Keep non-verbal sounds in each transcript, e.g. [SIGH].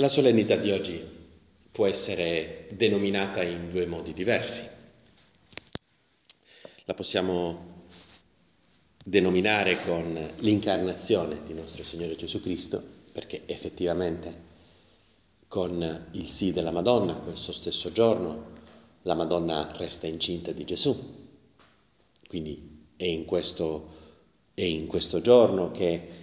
La solennità di oggi può essere denominata in due modi diversi. La possiamo denominare con l'incarnazione di nostro Signore Gesù Cristo, perché effettivamente con il sì della Madonna, quel suo stesso giorno, la Madonna resta incinta di Gesù. Quindi è in questo, è in questo giorno che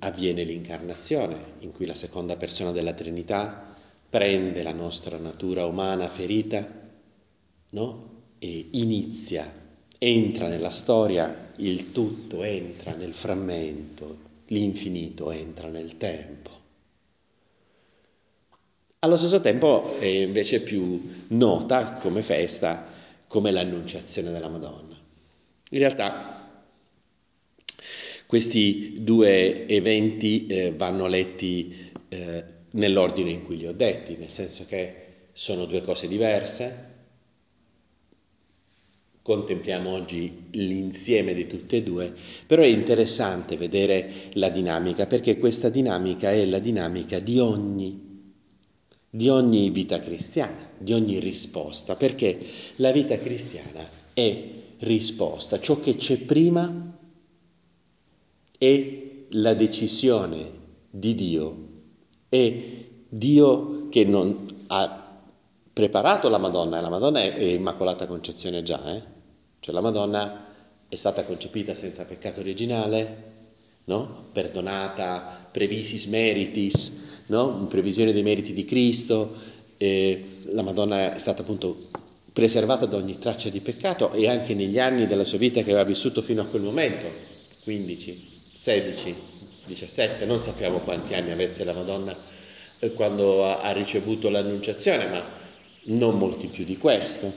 avviene l'incarnazione, in cui la seconda persona della Trinità prende la nostra natura umana ferita no? e inizia, entra nella storia, il tutto entra nel frammento, l'infinito entra nel tempo. Allo stesso tempo è invece più nota come festa come l'annunciazione della Madonna. In realtà questi due eventi eh, vanno letti eh, nell'ordine in cui li ho detti, nel senso che sono due cose diverse. Contempliamo oggi l'insieme di tutte e due, però è interessante vedere la dinamica, perché questa dinamica è la dinamica di ogni di ogni vita cristiana, di ogni risposta, perché la vita cristiana è risposta, ciò che c'è prima è la decisione di Dio, è Dio che non ha preparato la Madonna, la Madonna è, Immacolata Concezione già, eh? cioè la Madonna è stata concepita senza peccato originale, no? perdonata, previsis meritis, no? in previsione dei meriti di Cristo, eh, la Madonna è stata appunto preservata da ogni traccia di peccato e anche negli anni della sua vita che aveva vissuto fino a quel momento, 15, 16, 17, non sappiamo quanti anni avesse la Madonna eh, quando ha, ricevuto l'annunciazione, ma non molti più di questo.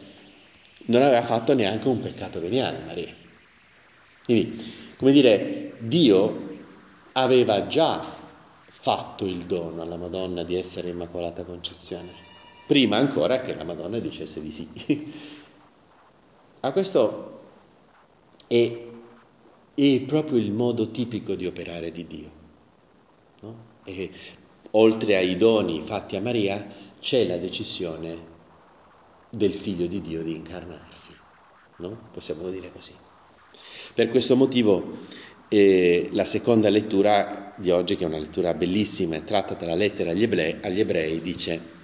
Non aveva fatto neanche un peccato veniale Maria. Quindi, come dire, Dio aveva già fatto il dono alla Madonna di essere Immacolata Concezione, prima ancora che la Madonna dicesse di sì. [LAUGHS] A questo è, è, proprio il modo tipico di operare di Dio. No? E, oltre ai doni fatti a Maria, c'è la decisione del Figlio di Dio di incarnarsi. No? Possiamo dire così. Per questo motivo e la seconda lettura di oggi, che è una lettura bellissima, è tratta dalla lettera agli ebrei, agli ebrei, dice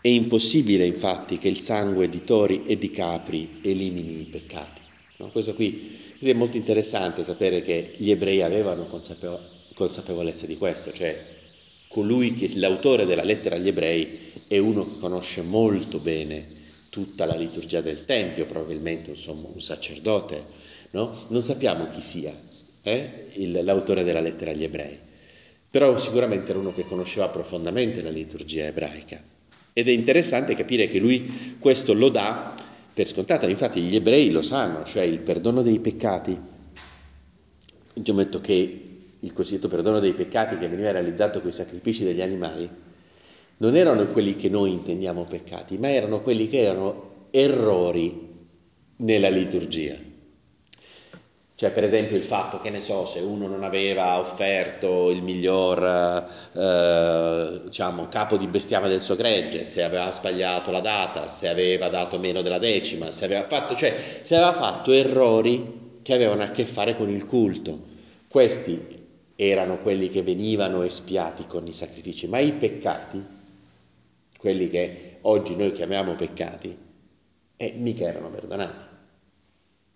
è impossibile infatti che il sangue di tori e di capri elimini i peccati. No? Questo qui è molto interessante sapere che gli ebrei avevano consapevo- consapevolezza di questo, cioè colui che l'autore della lettera agli ebrei è uno che conosce molto bene tutta la liturgia del Tempio, probabilmente insomma, un sacerdote, no? Non sappiamo chi sia eh? Il, l'autore della lettera agli ebrei, però sicuramente era uno che conosceva profondamente la liturgia ebraica. Ed è interessante capire che lui questo lo dà per scontato, infatti gli ebrei lo sanno, cioè il perdono dei peccati. Ti ho che il cosiddetto perdono dei peccati che veniva realizzato con i sacrifici degli animali non erano quelli che noi intendiamo peccati, ma erano quelli che erano errori nella liturgia. Cioè, per esempio, il fatto che ne so, se uno non aveva offerto il miglior eh, diciamo, capo di bestiame del suo gregge, se aveva sbagliato la data, se aveva dato meno della decima, se aveva fatto, cioè, se aveva fatto errori che avevano a che fare con il culto. Questi erano quelli che venivano espiati con i sacrifici, ma i peccati, quelli che oggi noi chiamiamo peccati, eh, mica erano perdonati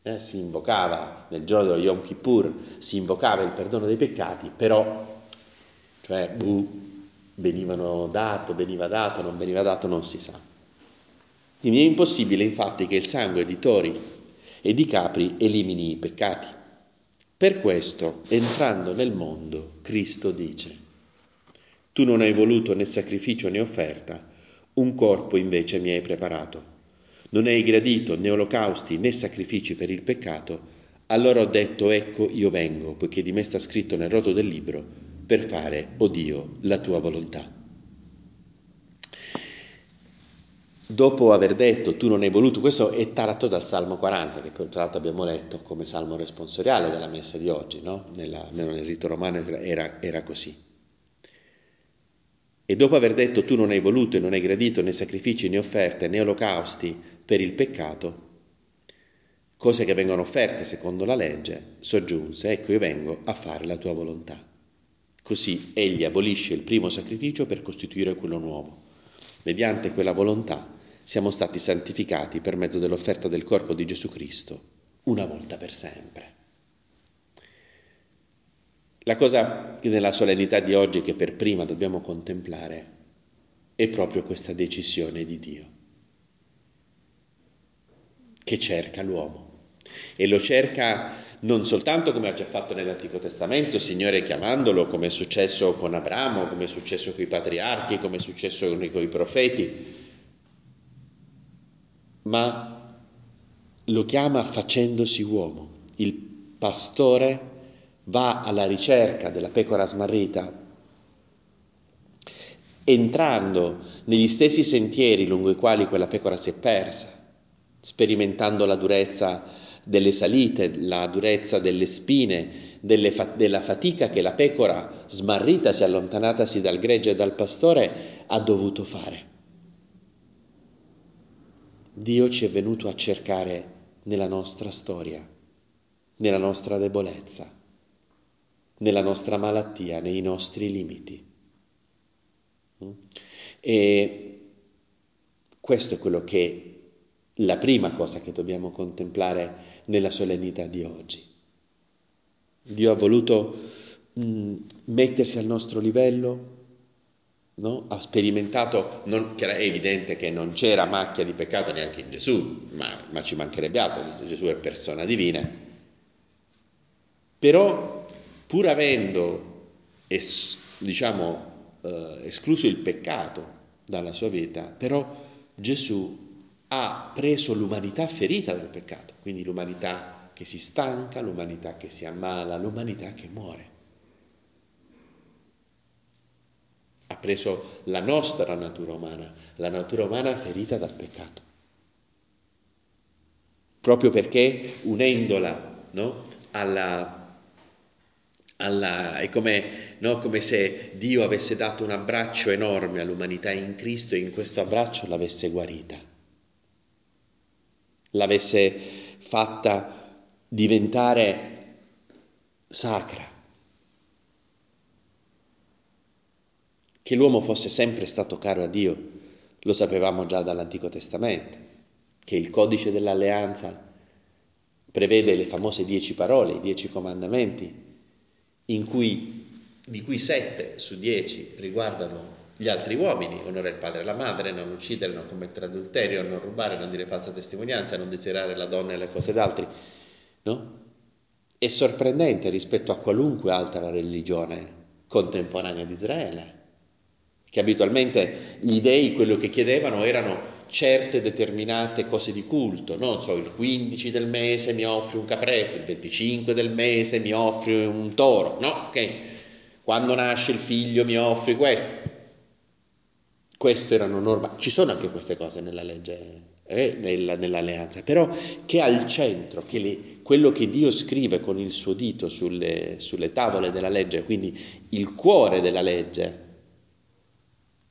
eh, si invocava nel giorno dello Yom Kippur, si invocava il perdono dei peccati, però, cioè, uh, venivano dato, veniva dato, non veniva dato, non si sa. Quindi è impossibile infatti che il sangue di tori e di capri elimini i peccati. Per questo, entrando nel mondo, Cristo dice, tu non hai voluto né sacrificio né offerta, un corpo invece mi hai preparato non hai gradito né olocausti né sacrifici per il peccato, allora ho detto ecco io vengo, poiché di me sta scritto nel roto del libro, per fare, o oh Dio, la tua volontà. Dopo aver detto tu non hai voluto, questo è tratto dal Salmo 40, che tra l'altro abbiamo letto come salmo responsoriale della messa di oggi, no? Nella, nel rito romano era, era così. E dopo aver detto tu non hai voluto e non hai gradito né sacrifici né offerte né olocausti per il peccato, cose che vengono offerte secondo la legge, soggiunse, ecco io vengo a fare la tua volontà. Così egli abolisce il primo sacrificio per costituire quello nuovo. Mediante quella volontà siamo stati santificati per mezzo dell'offerta del corpo di Gesù Cristo, una volta per sempre. La cosa che nella solennità di oggi che per prima dobbiamo contemplare è proprio questa decisione di Dio, che cerca l'uomo e lo cerca non soltanto come ha già fatto nell'Antico Testamento, Signore chiamandolo, come è successo con Abramo, come è successo con i patriarchi, come è successo con i profeti, ma lo chiama facendosi uomo. Il pastore va alla ricerca della pecora smarrita, entrando negli stessi sentieri lungo i quali quella pecora si è persa, sperimentando la durezza delle salite, la durezza delle spine, fa- della fatica che la pecora smarrita, si allontanatasi dal gregge e dal pastore, ha dovuto fare. Dio ci è venuto a cercare nella nostra storia, nella nostra debolezza nella nostra malattia, nei nostri limiti. Mm? E questo è quello che la prima cosa che dobbiamo contemplare nella solennità di oggi. Dio ha voluto mh, mm, mettersi al nostro livello, no? ha sperimentato, non, è evidente che non c'era macchia di peccato neanche in Gesù, ma, ma ci mancherebbe altro, Gesù è persona divina, però pur avendo es, diciamo, eh, escluso il peccato dalla sua vita, però Gesù ha preso l'umanità ferita dal peccato, quindi l'umanità che si stanca, l'umanità che si ammala, l'umanità che muore. Ha preso la nostra natura umana, la natura umana ferita dal peccato. Proprio perché unendola no, alla, alla, è come, no, come, se Dio avesse dato un abbraccio enorme all'umanità in Cristo e in questo abbraccio l'avesse guarita, l'avesse fatta diventare sacra. Che l'uomo fosse sempre stato caro a Dio, lo sapevamo già dall'Antico Testamento, che il codice dell'alleanza prevede le famose dieci parole, i dieci comandamenti, cui, di cui sette su dieci riguardano gli altri uomini, onore il padre e la madre, non uccidere, non commettere adulterio, non rubare, non dire falsa testimonianza, non desiderare la donna e le cose d'altri, no? È sorprendente rispetto a qualunque altra religione contemporanea di Israele, che abitualmente gli dei quello che chiedevano erano certe determinate cose di culto, non so, il 15 del mese mi offri un capretto, il 25 del mese mi offri un toro, no, ok, quando nasce il figlio mi offri questo. Questo erano norme, ci sono anche queste cose nella legge, eh, nella, nell'alleanza, però che al centro, che le, quello che Dio scrive con il suo dito sulle, sulle tavole della legge, quindi il cuore della legge,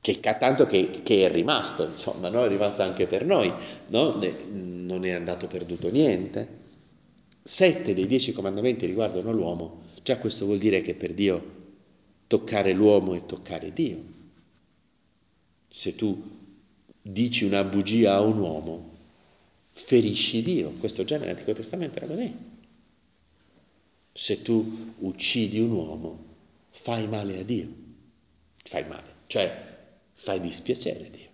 che tanto che, che, è rimasto, insomma, no? è rimasto anche per noi, no? non è andato perduto niente. Sette dei dieci comandamenti riguardano l'uomo, già questo vuol dire che per Dio toccare l'uomo è toccare Dio. Se tu dici una bugia a un uomo, ferisci Dio, questo già nell'Antico Testamento era così. Se tu uccidi un uomo, fai male a Dio, fai male, cioè fai dispiacere Dio.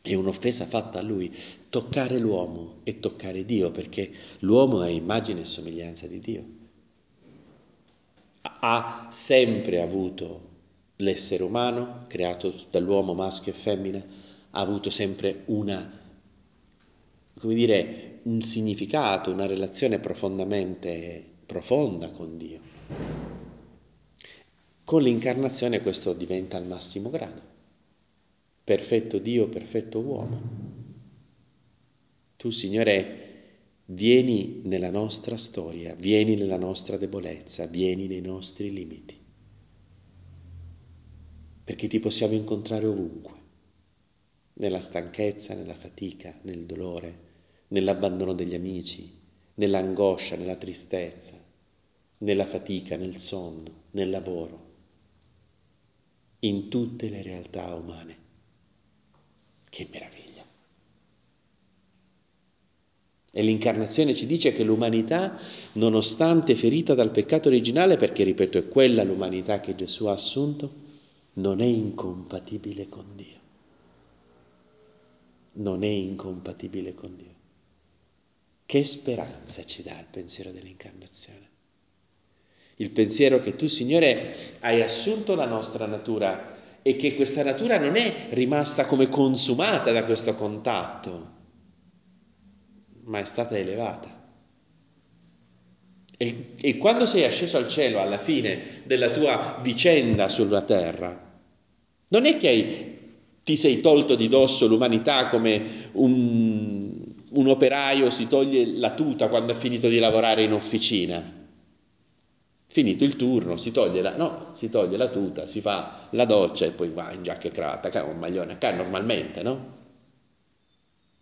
È un'offesa fatta a lui. Toccare l'uomo e toccare Dio, perché l'uomo è immagine e somiglianza di Dio. Ha sempre avuto l'essere umano, creato dall'uomo maschio e femmina, ha avuto sempre una, come dire, un significato, una relazione profondamente profonda con Dio. Con l'incarnazione questo diventa al massimo grado. Perfetto Dio, perfetto uomo. Tu, Signore, vieni nella nostra storia, vieni nella nostra debolezza, vieni nei nostri limiti. perché ti possiamo incontrare ovunque, nella stanchezza, nella fatica, nel dolore, nell'abbandono degli amici, nell'angoscia, nella tristezza, nella fatica, nel sonno, nel lavoro, in tutte le realtà umane. Che meraviglia! E l'incarnazione ci dice che l'umanità, nonostante ferita dal peccato originale, perché ripeto è quella l'umanità che Gesù ha assunto, non è incompatibile con Dio. Non è incompatibile con Dio. Che speranza ci dà il pensiero dell'incarnazione? Il pensiero che tu, Signore, hai assunto la nostra natura e che questa natura non è rimasta come consumata da questo contatto, ma è stata elevata. E, e, quando sei asceso al cielo alla fine della tua vicenda sulla terra, non è che hai, ti sei tolto di dosso l'umanità come un, un operaio si toglie la tuta quando ha finito di lavorare in officina. Finito il turno, si toglie la, no, si toglie la tuta, si fa la doccia e poi va in giacca e cravatta, un maglione a normalmente, no?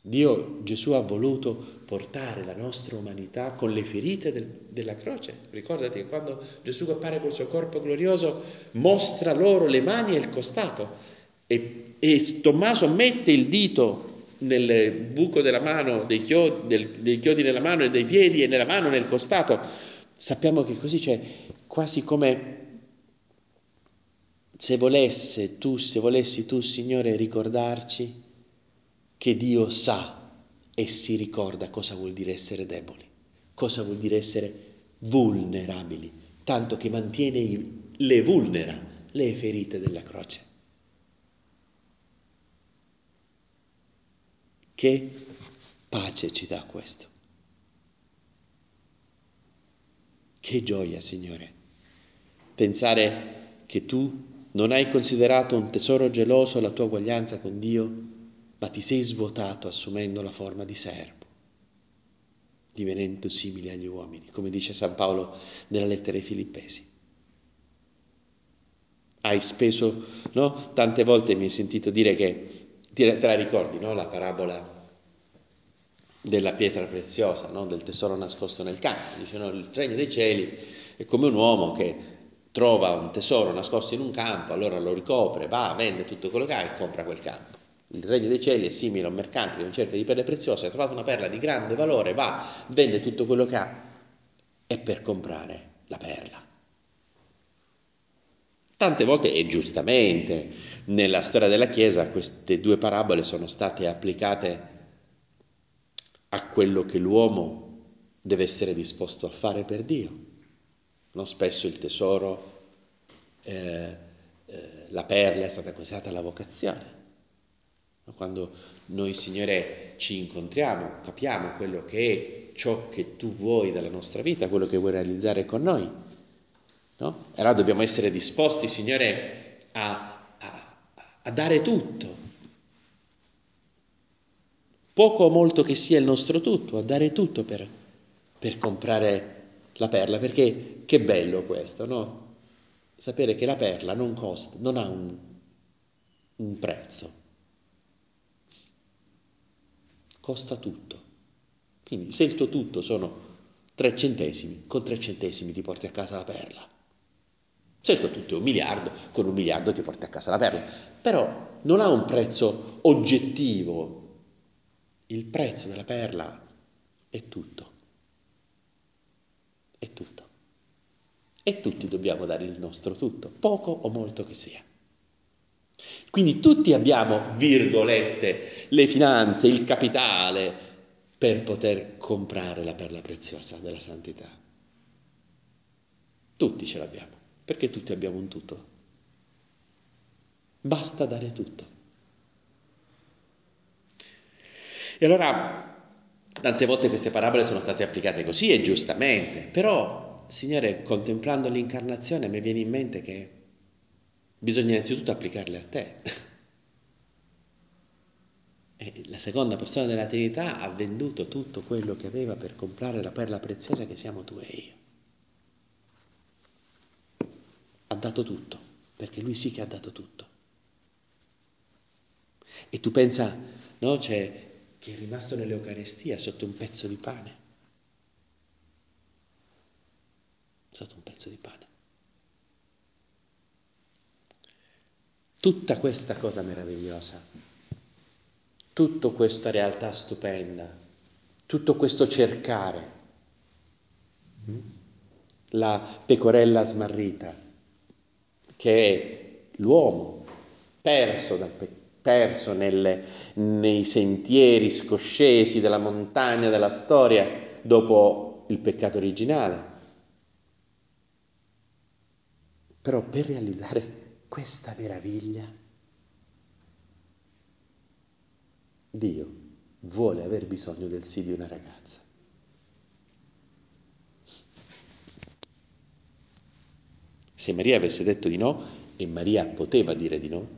Dio, Gesù ha voluto portare la nostra umanità con le ferite del, della croce. Ricordati che quando Gesù appare col suo corpo glorioso mostra loro le mani e il costato e, e Tommaso mette il dito nel buco della mano, dei chiodi, del, dei chiodi nella mano e dei piedi e nella mano nel costato. Sappiamo che così c'è quasi come se volesse tu, se volessi tu, Signore, ricordarci che Dio sa e si ricorda cosa vuol dire essere deboli, cosa vuol dire essere vulnerabili, tanto che mantiene, le vulnera le ferite della croce. Che pace ci dà questo. Che gioia, Signore, pensare che tu non hai considerato un tesoro geloso la tua uguaglianza con Dio, ma ti sei svuotato assumendo la forma di servo, divenendo simile agli uomini, come dice San Paolo nella lettera ai Filippesi. Hai speso, no? Tante volte mi hai sentito dire che, te la ricordi, no? La parabola della pietra preziosa, no? del tesoro nascosto nel campo. Dice, no, il regno dei cieli è come un uomo che trova un tesoro nascosto in un campo, allora lo ricopre, va, vende tutto quello che ha e compra quel campo. Il regno dei cieli è simile a un mercante che non cerca di perle preziose, ha trovato una perla di grande valore, va, vende tutto quello che ha e per comprare la perla. Tante volte, e giustamente, nella storia della Chiesa queste due parabole sono state applicate a quello che l'uomo deve essere disposto a fare per Dio. No? Spesso il tesoro, eh, eh, la perla è stata considerata la vocazione. Quando noi, Signore, ci incontriamo, capiamo quello che è ciò che tu vuoi dalla nostra vita, quello che vuoi realizzare con noi. No? Allora dobbiamo essere disposti, Signore, a, a, a dare tutto, poco o molto che sia il nostro tutto, a dare tutto per, per comprare la perla, perché che bello questo, no? Sapere che la perla non costa, non ha un, un prezzo costa tutto. Quindi se il tuo tutto sono tre centesimi, con tre centesimi ti porti a casa la perla. Se il tuo tutto è un miliardo, con un miliardo ti porti a casa la perla. Però non ha un prezzo oggettivo. Il prezzo della perla è tutto. È tutto. E tutti dobbiamo dare il nostro tutto, poco o molto che sia. Quindi tutti abbiamo, virgolette, le finanze, il capitale per poter comprare la perla preziosa della santità. Tutti ce l'abbiamo, perché tutti abbiamo un tutto. Basta dare tutto. E allora, tante volte queste parabole sono state applicate così e giustamente, però, Signore, contemplando l'incarnazione mi viene in mente che bisogna innanzitutto applicarle a te. [LAUGHS] E la seconda persona della Trinità ha venduto tutto quello che aveva per comprare la perla preziosa che siamo tu e io. Ha dato tutto, perché lui sì che ha dato tutto. E tu pensa, no, cioè, che è rimasto nell'Eucarestia sotto un pezzo di pane. Sotto un pezzo di pane. Tutta questa cosa meravigliosa, tutta questa realtà stupenda, tutto questo cercare, hm? la pecorella smarrita, che è l'uomo perso, dal, perso nelle, nei sentieri scoscesi della montagna della storia dopo il peccato originale. Però per realizzare questa meraviglia, Dio vuole aver bisogno del sì di una ragazza. Se Maria avesse detto di no, e Maria poteva dire di no,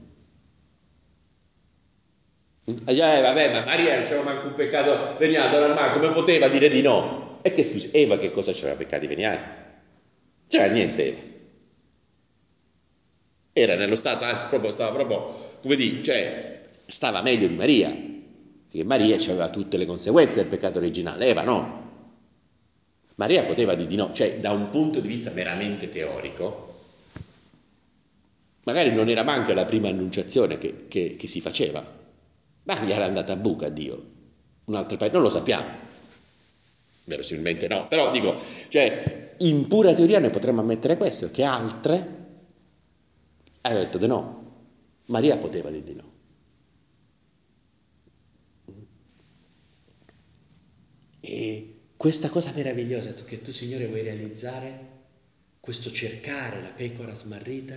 eh, vabbè, ma Maria non c'era manco un peccato veniale normale, come poteva dire di no? E che scusi, Eva che cosa c'era peccati veniali? C'era niente Eva. Era nello stato, anzi proprio, stava proprio, come dire, cioè, stava meglio di Maria, perché Maria aveva tutte le conseguenze del peccato originale, Eva no. Maria poteva dire di no, cioè da un punto di vista meramente teorico, magari non era manca la prima annunciazione che, che, che si faceva, ma gli era andata a buca Dio. Un altro paese, non lo sappiamo, verosimilmente no, però dico, cioè, in pura teoria noi potremmo ammettere questo, che altre hanno detto di no. Maria poteva dire di no. E questa cosa meravigliosa che tu, Signore, vuoi realizzare, questo cercare la pecora smarrita,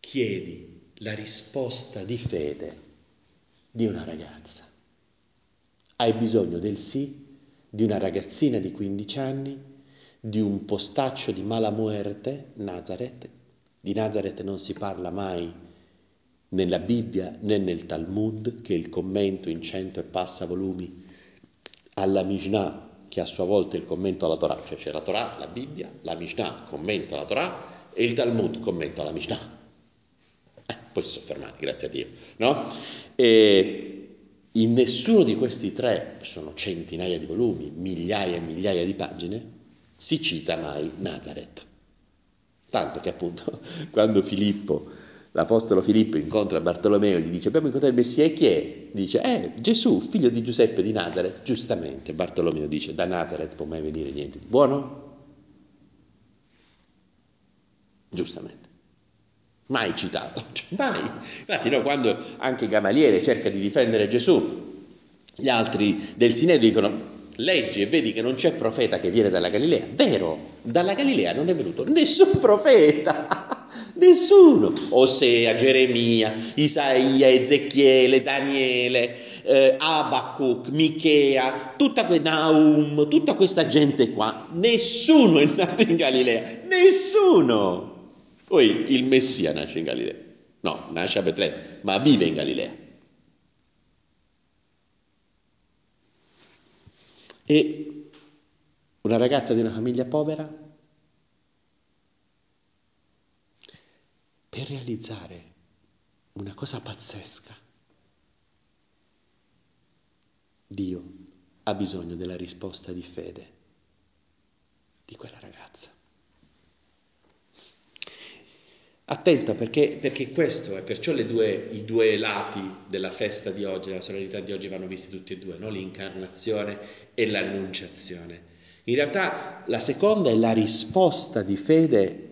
chiedi la risposta di fede di una ragazza. Hai bisogno del sì di una ragazzina di 15 anni, di un postaccio di mala muerte, Nazareth. Di Nazareth non si parla mai nella Bibbia né nel Talmud, che è il commento in cento e passa volumi alla Mishnah, che a sua volta è il commento alla Torah, cioè c'è la Torah, la Bibbia, la Mishnah commenta la Torah e il Talmud commenta la Mishnah. Poi si sono fermati, grazie a Dio, no? E in nessuno di questi tre, sono centinaia di volumi, migliaia e migliaia di pagine, si cita mai Nazareth. Tanto che appunto [LAUGHS] quando Filippo, l'apostolo Filippo incontra Bartolomeo e gli dice abbiamo incontrato il Messia e chi è? Dice eh Gesù, figlio di Giuseppe di Nazareth. Giustamente Bartolomeo dice da Nazareth può mai venire niente di buono? Giustamente mai citato, [LAUGHS] mai. Infatti no, quando anche Gamaliele cerca di difendere Gesù, gli altri del Sinedrio dicono leggi e vedi che non c'è profeta che viene dalla Galilea. Vero, dalla Galilea non è venuto nessun profeta, [LAUGHS] nessuno. Osea, Geremia, Isaia, Ezechiele, Daniele, eh, Abacuc, Michea, tutta que- Naum, tutta questa gente qua, nessuno è nato in Galilea, nessuno. Poi il Messia nasce in Galilea. No, nasce a Betlemme, ma vive in Galilea. E una ragazza di una famiglia povera, per realizzare una cosa pazzesca, Dio ha bisogno della risposta di fede di quella ragazza. Attenta perché, perché questo è, perciò due, i due lati della festa di oggi, della solennità di oggi vanno visti tutti e due, no? l'incarnazione e l'annunciazione. In realtà la seconda è la risposta di fede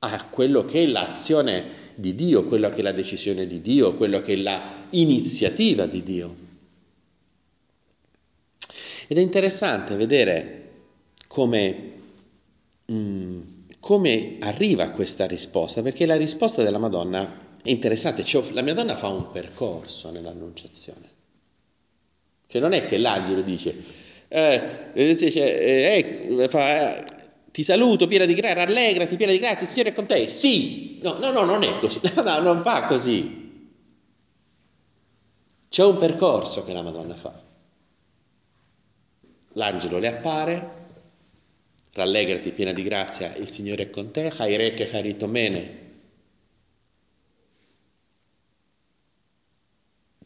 a quello che è l'azione di Dio, quello che è la decisione di Dio, quello che è l'iniziativa di Dio. Ed è interessante vedere come... Come arriva questa risposta? Perché la risposta della Madonna è interessante, cioè, la Madonna fa un percorso nell'annunciazione. Cioè non è che l'angelo dice, eh, dice eh, fa, eh, ti saluto piena di grazia, rallegrati piena di grazia, il Signore è con te. Sì, no, no, no, non è così, [LAUGHS] no, non va così. C'è un percorso che la Madonna fa. L'angelo le appare, Rallegrati piena di grazia, il Signore è con te, Haireke Haritomene.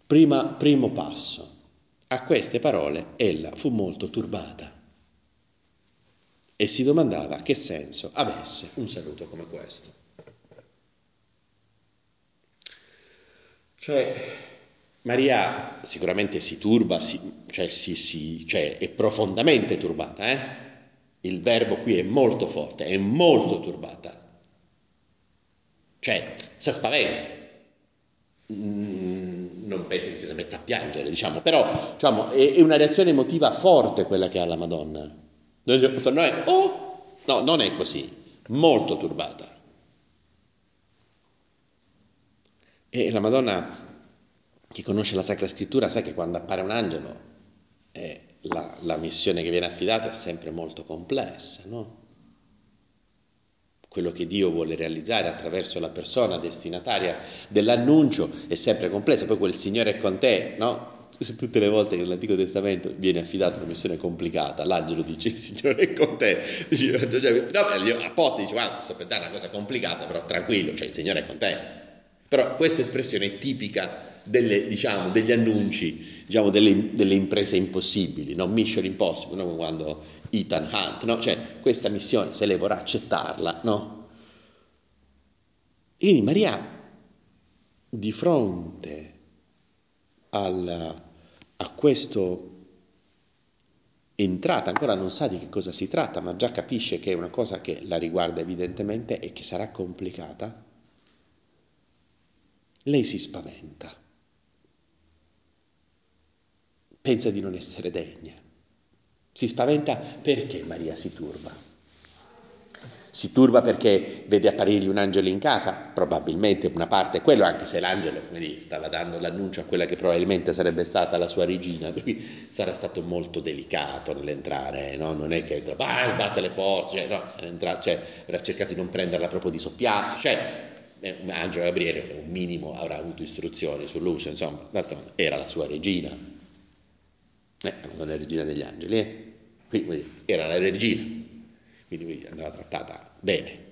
Prima, primo passo. A queste parole ella fu molto turbata e si domandava che senso avesse un saluto come questo. Cioè, Maria sicuramente si turba, si, cioè, si, si, cioè è profondamente turbata, eh? Il verbo qui è molto forte, è molto turbata, cioè si spaventa, Mm, non penso che si metta a piangere, diciamo, però diciamo, è, è, una reazione emotiva forte quella che ha la Madonna. Noi, oh, no, non è così, molto turbata. E la Madonna, chi conosce la Sacra Scrittura, sa che quando appare un angelo, eh, la, la missione che viene affidata è sempre molto complessa, no? quello che Dio vuole realizzare attraverso la persona destinataria dell'annuncio è sempre complessa, poi quel Signore è con te, no? [LAUGHS] Tutte le volte che nell'Antico Testamento viene affidata una missione complicata, l'angelo dice il Signore è con te, dice, no, apposta dice guarda ti sto per dare una cosa complicata, però tranquillo, cioè il Signore è con te. Però questa espressione è tipica delle, diciamo, degli annunci, diciamo, delle, delle, imprese impossibili, no? mission impossible, no? quando Ethan Hunt, no? cioè questa missione se lei vorrà accettarla, no? Quindi Maria di fronte al, a questo entrata, ancora non sa di che cosa si tratta, ma già capisce che è una cosa che la riguarda evidentemente e che sarà complicata, lei si spaventa, pensa di non essere degna, si spaventa perché Maria si turba. Si turba perché vede apparirgli un angelo in casa, probabilmente una parte è quello, anche se l'angelo dire, stava dando l'annuncio a quella che probabilmente sarebbe stata la sua regina, cui sarà stato molto delicato nell'entrare, no? non è che ah, sbatte le porte, cioè, no, entrato, cioè, avrà cercato di non prenderla proprio di soppiatto, cioè, Angelo Gabriele un minimo avrà avuto istruzioni sull'uso, insomma, era la sua regina, eh, non è regina degli angeli, eh? quindi era la regina, quindi andava trattata bene.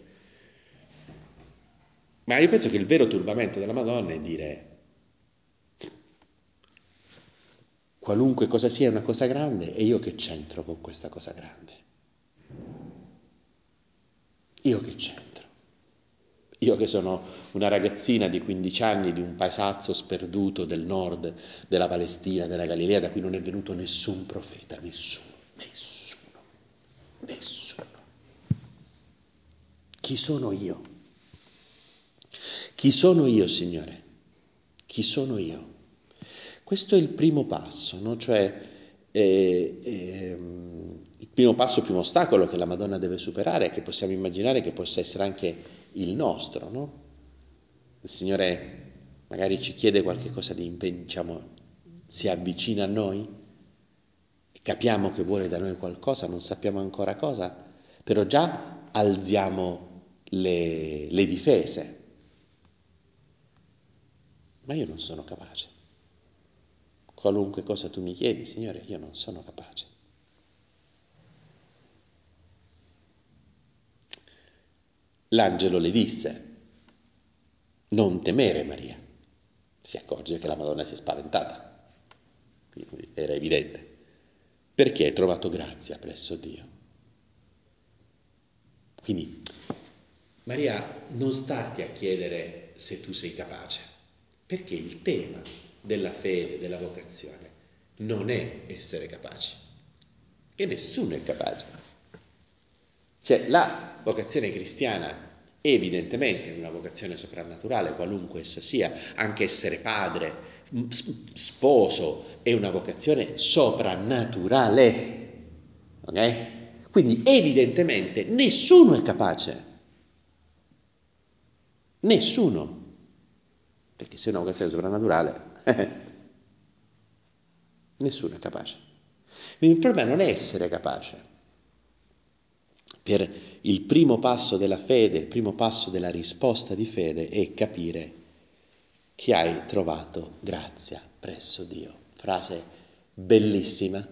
Ma io penso che il vero turbamento della Madonna è dire qualunque cosa sia una cosa grande e io che c'entro con questa cosa grande? Io che c'entro? Io che sono una ragazzina di 15 anni di un paesazzo sperduto del nord della Palestina, della Galilea, da cui non è venuto nessun profeta, nessuno, nessuno, nessuno. Chi sono io? Chi sono io, Signore? Chi sono io? Questo è il primo passo, no? cioè eh, eh, primo passo, primo ostacolo che la Madonna deve superare, che possiamo immaginare che possa essere anche il nostro. No? Il Signore magari ci chiede qualche cosa di diciamo, si avvicina a noi, capiamo che vuole da noi qualcosa, non sappiamo ancora cosa, però già alziamo le, le difese. Ma io non sono capace. Qualunque cosa tu mi chiedi, Signore, io non sono capace. L'angelo le disse, non temere Maria. Si accorge che la Madonna si è spaventata, era evidente, perché hai trovato grazia presso Dio. Quindi Maria, non starti a chiedere se tu sei capace, perché il tema della fede, della vocazione, non è essere capaci, che nessuno è capace. Cioè la vocazione cristiana è evidentemente una vocazione soprannaturale, qualunque essa sia, anche essere padre, sposo, è una vocazione soprannaturale. Ok? Quindi evidentemente nessuno è capace. Nessuno. Perché se è una vocazione soprannaturale, [LAUGHS] nessuno è capace. Quindi il problema non è essere capace. Per il primo passo della fede, il primo passo della risposta di fede è capire che hai trovato grazia presso Dio. Frase bellissima,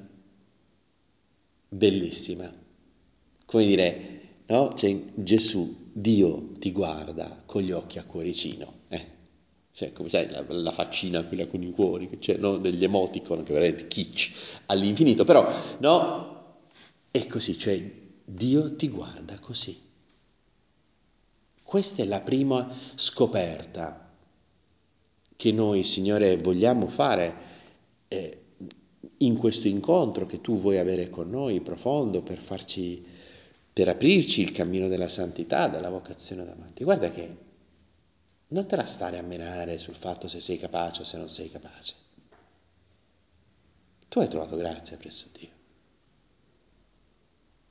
bellissima. Come dire, no? Cioè, Gesù, Dio ti guarda con gli occhi a cuoricino. Eh? cioè come sai la, la faccina quella con i cuori, c'è, no? degli emoticon che veramente kitsch all'infinito, però no, è così, cioè Dio ti guarda così. Questa è la prima scoperta che noi, Signore, vogliamo fare eh, in questo incontro che tu vuoi avere con noi, profondo, per farci, per aprirci il cammino della santità, della vocazione davanti. Guarda che non te la stare a menare sul fatto se sei capace o se non sei capace. Tu hai trovato grazia presso Dio.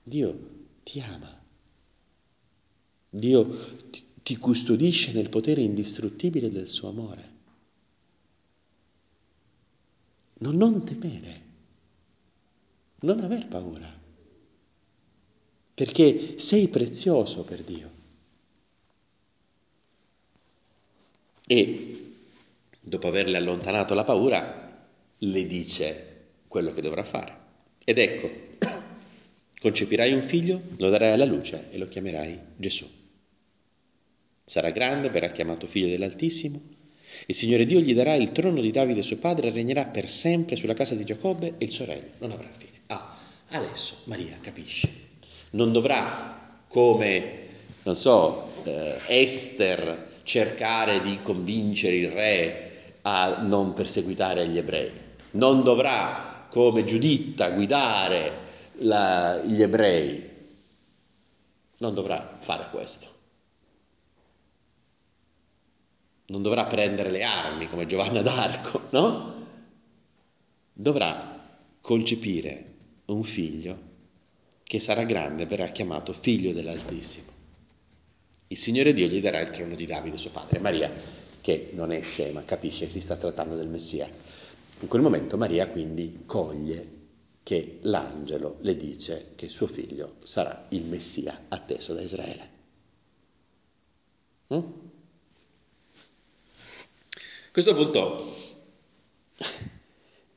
Dio ti ama. Dio ti, custodisce nel potere indistruttibile del suo amore. Non, non temere, non aver paura, perché sei prezioso per Dio. E dopo averle allontanato la paura, le dice quello che dovrà fare. Ed ecco, concepirai un figlio, lo darai alla luce e lo chiamerai Gesù. Sarà grande, verrà chiamato figlio dell'Altissimo il Signore Dio gli darà il trono di Davide suo padre e regnerà per sempre sulla casa di Giacobbe e il suo regno non avrà fine. Ah, adesso Maria capisce. Non dovrà, come, non so, eh, Esther, cercare di convincere il re a non perseguitare gli ebrei. Non dovrà, come Giuditta, guidare la, gli ebrei. Non dovrà fare questo non dovrà prendere le armi come Giovanna d'Arco, no? Dovrà concepire un figlio che sarà grande e verrà chiamato figlio dell'Altissimo. Il Signore Dio gli darà il trono di Davide, suo padre. Maria, che non è scema, capisce che si sta trattando del Messia. In quel momento Maria quindi coglie che l'angelo le dice che suo figlio sarà il Messia atteso da Israele. Mm? A questo punto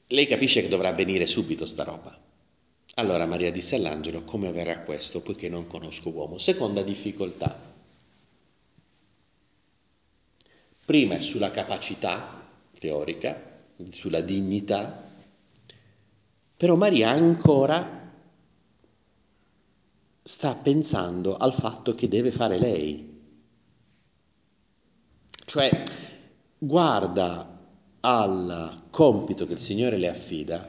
lei capisce che dovrà avvenire subito sta roba. Allora Maria disse all'angelo, come avverrà questo, poiché non conosco uomo? Seconda difficoltà. Prima è sulla capacità teorica, sulla dignità, però Maria ancora sta pensando al fatto che deve fare lei. Cioè, guarda al compito che il Signore le affida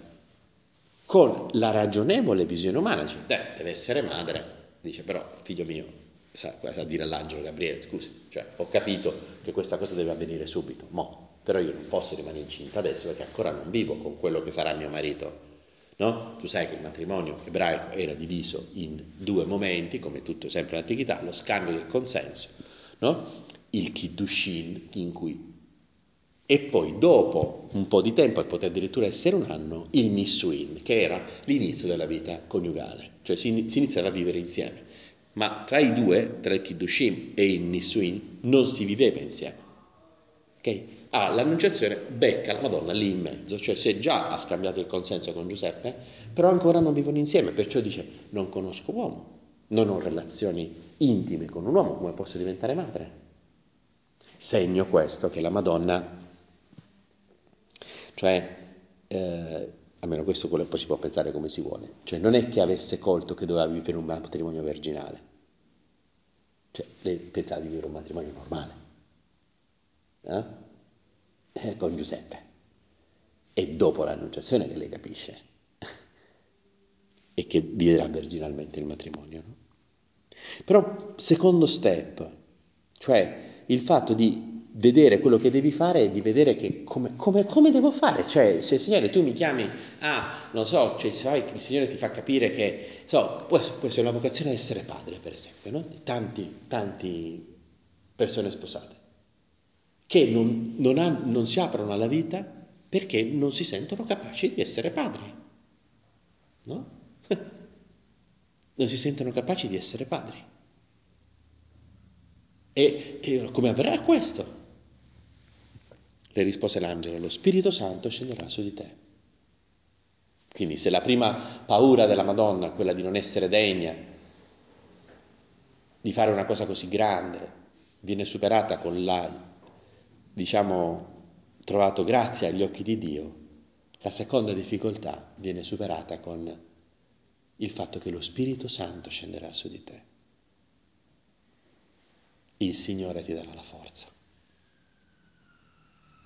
con la ragionevole visione umana, dice, deve essere madre, dice però figlio mio, sa, sa dire all'angelo Gabriele, scusi, cioè, ho capito che questa cosa deve avvenire subito, mo, però io non posso rimanere incinta adesso perché ancora non vivo con quello che sarà mio marito. No? Tu sai che il matrimonio ebraico era diviso in due momenti, come tutto sempre nell'antichità, lo scambio del consenso, no? il kiddushin, in cui e poi dopo un po' di tempo, e poteva addirittura essere un anno, il Nissuin, che era l'inizio della vita coniugale, cioè si, iniziava a vivere insieme. Ma tra i due, tra il Kiddushim e il Nissuin, non si viveva insieme. Okay? Ah, l'annunciazione becca la Madonna lì in mezzo, cioè se già ha scambiato il consenso con Giuseppe, però ancora non vivono insieme, perciò dice non conosco uomo, non ho relazioni intime con un uomo, come posso diventare madre? Segno questo che la Madonna cioè, eh, almeno questo quello poi si può pensare come si vuole. Cioè, non è che avesse colto che doveva vivere un matrimonio virginale. Cioè, lei pensava di vivere un matrimonio normale. Eh? Eh, con Giuseppe. E dopo l'annunciazione che lei capisce. [LAUGHS] e che vivrà virginalmente il matrimonio. No? Però, secondo step, cioè il fatto di vedere quello che devi fare e di vedere che come, come, come devo fare. Cioè, se Signore tu mi chiami, ah, non so, cioè, sai, il Signore ti fa capire che, so, può, essere una vocazione essere padre, per esempio, no? Tanti, tanti persone sposate, che non, non, ha, non si aprono alla vita perché non si sentono capaci di essere padri, no? [LAUGHS] non si sentono capaci di essere padri. E, e come avverrà questo? Le rispose l'angelo, lo Spirito Santo scenderà su di te. Quindi se la prima paura della Madonna, quella di non essere degna, di fare una cosa così grande, viene superata con la diciamo, trovato grazia agli occhi di Dio, la seconda difficoltà viene superata con il fatto che lo Spirito Santo scenderà su di te. Il Signore ti darà la forza.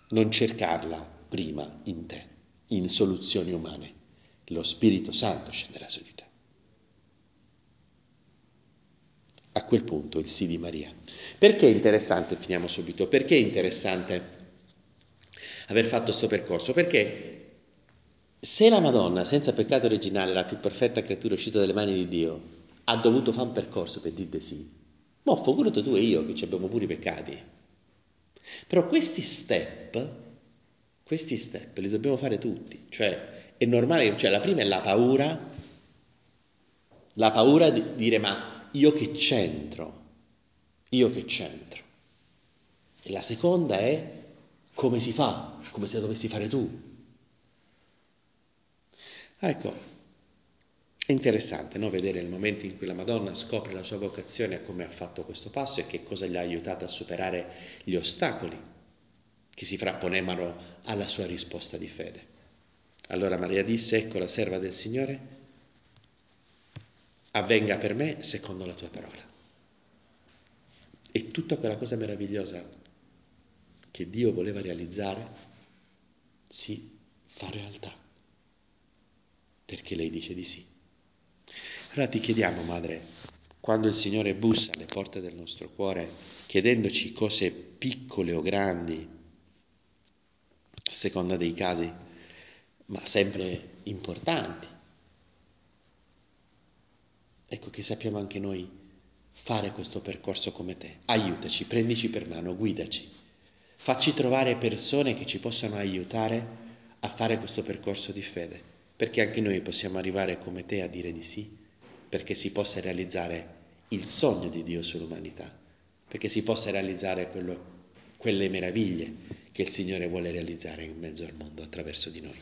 Non cercarla prima in te, in soluzioni umane. Lo Spirito Santo scenderà su di te. A quel punto il sì di Maria. Perché è interessante, finiamo subito, perché è interessante aver fatto questo percorso? Perché se la Madonna, senza peccato originale, la più perfetta creatura uscita dalle mani di Dio, ha dovuto fare un percorso per dire sì, mo figurati tu e io che ci abbiamo pure i peccati. Però questi step, questi step li dobbiamo fare tutti, cioè è normale, cioè la prima è la paura, la paura di dire ma io che c'entro, io che c'entro. E la seconda è come si fa, come se dovessi fare tu. Ecco, è interessante no? vedere il momento in cui la Madonna scopre la sua vocazione come ha fatto questo passo e che cosa gli ha aiutato a superare gli ostacoli che si frapponevano alla sua risposta di fede. Allora Maria disse, ecco la serva del Signore, avvenga per me secondo la tua parola. E tutta quella cosa meravigliosa che Dio voleva realizzare si fa realtà perché lei dice di sì. Allora ti chiediamo, Madre, quando il Signore bussa alle porte del nostro cuore, chiedendoci cose piccole o grandi, a seconda dei casi, ma sempre importanti, ecco che sappiamo anche noi fare questo percorso come te. Aiutaci, prendici per mano, guidaci, facci trovare persone che ci possano aiutare a fare questo percorso di fede perché anche noi possiamo arrivare come te a dire di sì, perché si possa realizzare il sogno di Dio sull'umanità, perché si possa realizzare quello, quelle meraviglie che il Signore vuole realizzare in mezzo al mondo attraverso di noi.